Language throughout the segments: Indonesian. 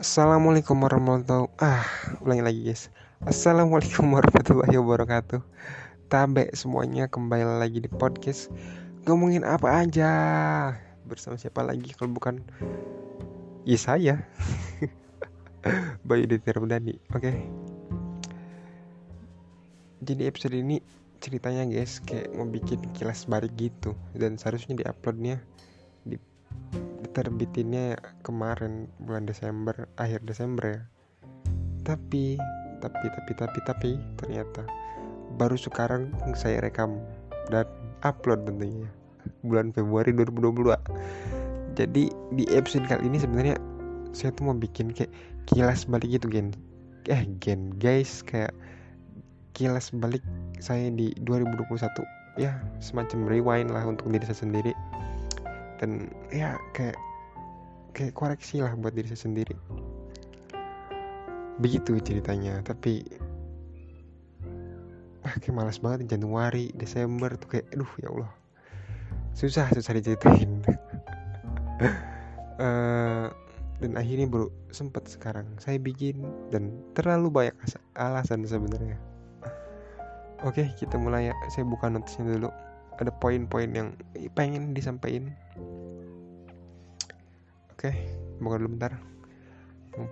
Assalamualaikum warahmatullahi ah ulangi lagi guys. Assalamualaikum warahmatullahi wabarakatuh. Tabe semuanya kembali lagi di podcast Ngomongin apa aja. Bersama siapa lagi kalau bukan Ya saya? Bayu Ditya Dani Oke? Okay? Jadi episode ini ceritanya guys Kayak mau bikin kilas balik gitu. Dan seharusnya diuploadnya di terbitinnya kemarin bulan Desember akhir Desember ya. Tapi tapi tapi tapi tapi ternyata baru sekarang saya rekam dan upload tentunya. Bulan Februari 2022 jadi di episode kali ini sebenarnya saya tuh mau bikin kayak kilas balik gitu gen. Eh gen guys kayak kilas balik saya di 2021 ya semacam rewind lah untuk diri saya sendiri dan ya kayak kayak koreksi lah buat diri saya sendiri. Begitu ceritanya tapi ah kayak malas banget Januari Desember tuh kayak aduh ya Allah. Susah susah diceritain. Uh, dan akhirnya baru sempet sekarang. Saya bikin dan terlalu banyak alasan sebenarnya. Oke kita mulai ya. Saya buka notisnya dulu. Ada poin-poin yang pengen disampaikan Oke, buka dulu bentar.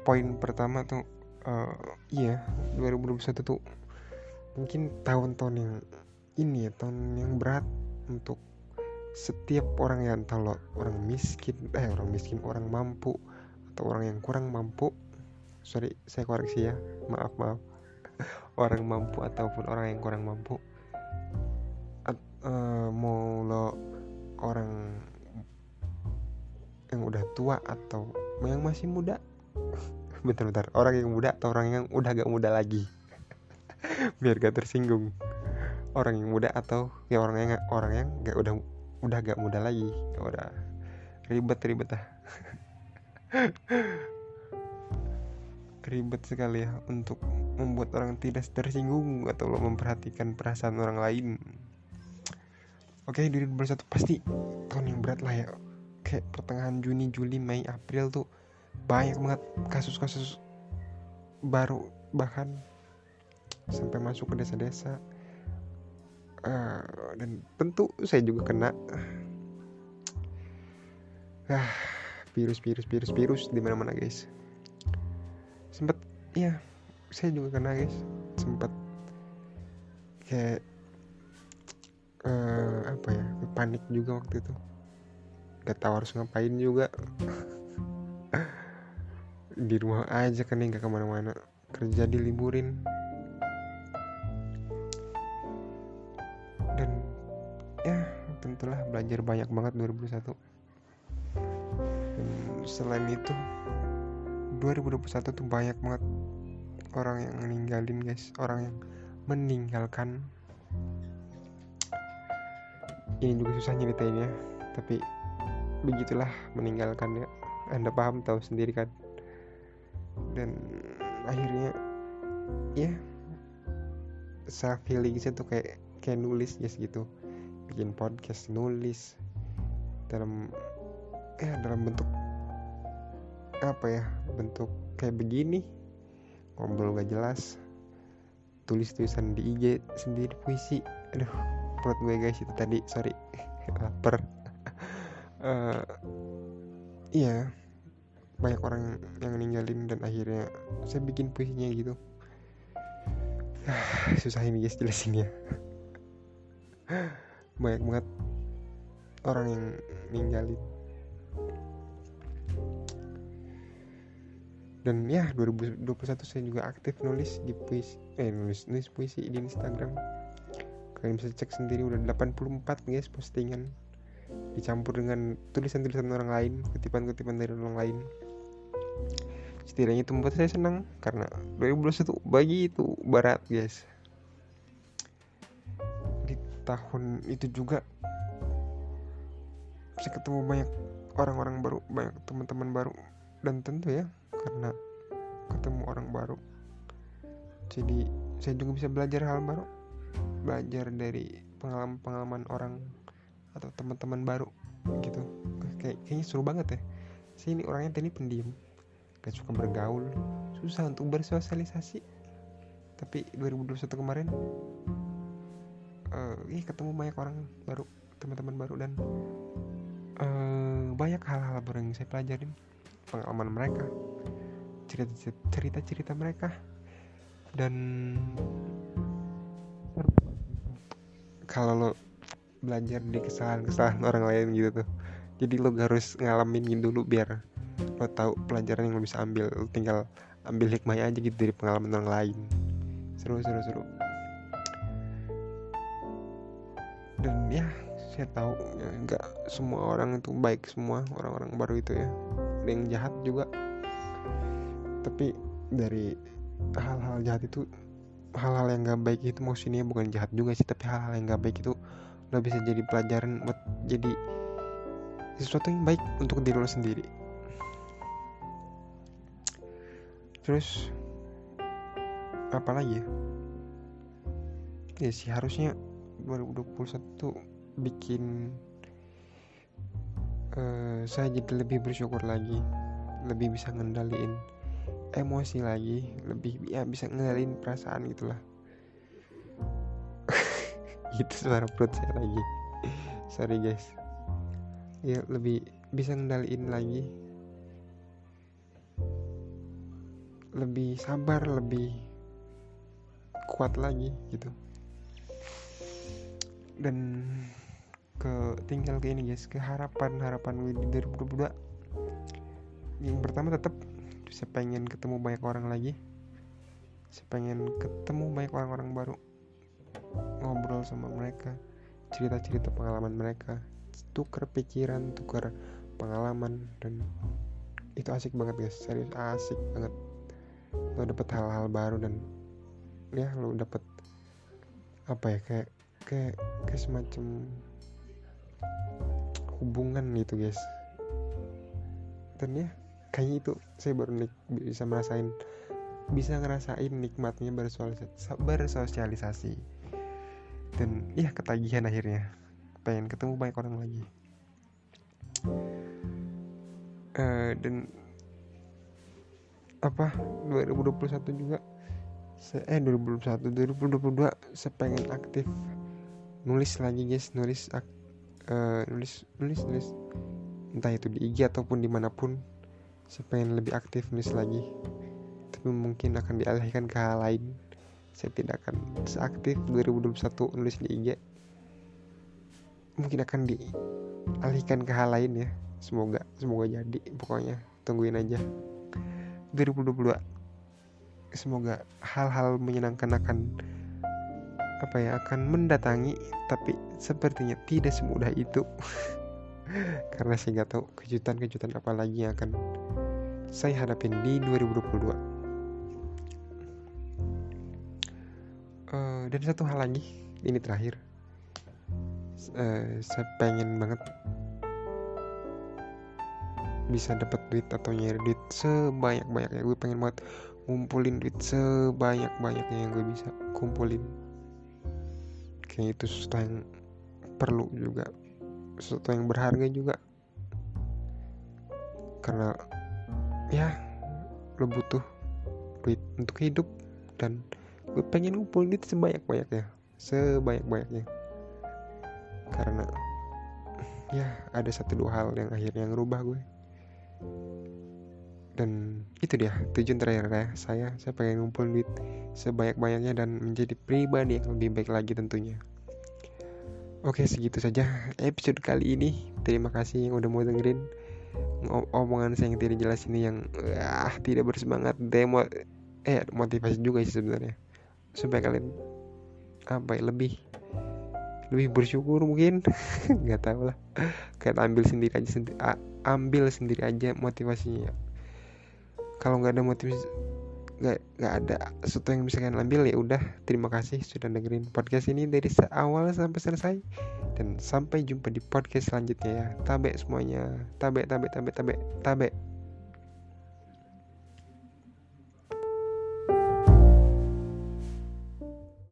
Poin pertama tuh uh, iya 2021 tuh mungkin tahun-tahun yang ini ya tahun yang berat untuk setiap orang yang tahu orang miskin eh orang miskin orang mampu atau orang yang kurang mampu sorry saya koreksi ya maaf maaf orang mampu ataupun orang yang kurang mampu At, uh, mau lo orang yang udah tua atau yang masih muda? Bentar-bentar orang yang muda atau orang yang udah gak muda lagi? Biar gak tersinggung. Orang yang muda atau ya orang yang orang yang gak udah udah gak muda lagi. Udah ribet ribet ah ribet sekali ya untuk membuat orang tidak tersinggung atau memperhatikan perasaan orang lain. Oke di 2021 pasti. Tahun yang berat lah ya kayak pertengahan Juni, Juli, Mei, April tuh banyak banget kasus-kasus baru bahkan sampai masuk ke desa-desa. Uh, dan tentu saya juga kena ah virus virus virus virus di mana mana guys. Sempet ya saya juga kena guys. Sempet kayak uh, apa ya panik juga waktu itu gak tahu harus ngapain juga. Di rumah aja kan nggak ke mana-mana. Kerja diliburin. Dan ya tentulah belajar banyak banget 2021 dan selain itu 2021 tuh banyak banget orang yang meninggalin guys. Orang yang meninggalkan. Ini juga susah nyeritainnya tapi begitulah meninggalkan ya. Anda paham tahu sendiri kan. Dan akhirnya ya self healing saya tuh kayak kayak nulis guys gitu. Bikin podcast nulis. Dalam ya dalam bentuk apa ya bentuk kayak begini. Ngobrol gak jelas. Tulis tulisan di IG sendiri puisi. Aduh perut gue guys itu tadi sorry. Lapar uh, iya. Banyak orang yang ninggalin dan akhirnya saya bikin puisinya gitu. Susah ini guys jelasin ya banyak banget orang yang ninggalin. Dan ya 2021 saya juga aktif nulis di puisi eh nulis nulis puisi di Instagram. Kalian bisa cek sendiri udah 84 guys postingan dicampur dengan tulisan-tulisan orang lain kutipan-kutipan dari orang lain. Setidaknya itu membuat saya senang karena 2021 bagi itu barat guys. Di tahun itu juga saya ketemu banyak orang-orang baru banyak teman-teman baru. Dan tentu ya karena ketemu orang baru. Jadi saya juga bisa belajar hal baru. Belajar dari pengalaman-pengalaman orang atau teman-teman baru gitu. Kayak kayaknya seru banget ya. Saya ini orangnya tadi pendiam gak suka bergaul. Susah untuk bersosialisasi. Tapi 2021 kemarin uh, ih ketemu banyak orang baru teman-teman baru dan uh, banyak hal-hal baru yang saya pelajarin. Pengalaman mereka cerita-cerita mereka dan kalau lo belajar di kesalahan-kesalahan orang lain gitu tuh. Jadi lo harus ngalamin dulu biar lo tahu pelajaran yang lo bisa ambil. Lo tinggal ambil hikmahnya aja gitu dari pengalaman orang lain. Seru seru seru. Dan ya saya tahu ya, nggak semua orang itu baik semua orang-orang baru itu ya. Ada yang jahat juga. Tapi dari hal-hal jahat itu hal-hal yang gak baik itu maksudnya bukan jahat juga sih tapi hal-hal yang gak baik itu udah bisa jadi pelajaran buat jadi sesuatu yang baik untuk diri lo sendiri. Terus apa lagi ya? Ya sih harusnya 2021 tuh bikin uh, saya jadi lebih bersyukur lagi lebih bisa ngendaliin emosi lagi lebih ya bisa ngendaliin perasaan gitulah itu suara perut saya lagi. Sorry guys. Ya lebih bisa ngendaliin lagi. Lebih sabar lebih kuat lagi gitu. Dan ke tinggal ke ini guys ke harapan harapan gue di 2022 yang pertama tetap saya pengen ketemu banyak orang lagi. Saya pengen ketemu banyak orang-orang baru. Ngobrol sama mereka cerita-cerita pengalaman mereka tukar pikiran tukar pengalaman dan itu asik banget guys. Serius asik banget. Lo dapet hal-hal baru dan ya lo dapet apa ya kayak kayak kayak semacam hubungan gitu guys. Dan ya kayaknya itu saya baru nik bisa merasain bisa ngerasain nikmatnya bersosialisasi dan ya ketagihan akhirnya. Pengen ketemu banyak orang lagi. Uh, dan apa 2021 juga eh 2021 2022 saya pengen aktif nulis lagi guys. Nulis uh, nulis nulis nulis. Entah itu di IG ataupun di mana pun saya pengen lebih aktif nulis lagi. Tapi mungkin akan dialihkan ke hal lain saya tidak akan seaktif 2021 nulis di IG mungkin akan dialihkan ke hal lain ya. Semoga semoga jadi pokoknya. Tungguin aja. 2022 semoga hal-hal menyenangkan akan apa ya akan mendatangi tapi sepertinya tidak semudah itu. Karena saya nggak tahu kejutan-kejutan apa lagi yang akan saya hadapin di 2022 eh, dan satu hal lagi ini terakhir. Uh, saya pengen banget bisa dapat duit atau nyari duit sebanyak-banyaknya. Gue pengen banget ngumpulin duit sebanyak-banyaknya yang gue bisa kumpulin. Kayaknya itu sesuatu yang perlu juga sesuatu yang berharga juga. Karena ya lo butuh duit untuk hidup dan gue pengen ngumpul duit sebanyak-banyaknya. Sebanyak-banyaknya. Karena ya ada satu dua hal yang akhirnya ngerubah gue. Dan itu dia tujuan terakhir ya saya saya pengen ngumpul duit sebanyak-banyaknya dan menjadi pribadi yang lebih baik lagi tentunya. Oke segitu saja episode kali ini. Terima kasih yang udah mau dengerin. Omongan saya yang tidak jelas ini yang ah tidak bersemangat demo eh motivasi juga sih sebenarnya supaya kalian apa ya lebih lebih bersyukur mungkin. Nggak tahu lah. Kalian ambil sendiri aja sendiri ambil sendiri aja motivasinya. Kalau nggak ada motivasi nggak nggak ada sesuatu yang bisa kalian ambil ya udah. Terima kasih sudah dengerin podcast ini dari awal sampai selesai. Dan sampai jumpa di podcast selanjutnya ya. Tabe semuanya. Tabe tabe tabe tabe tabe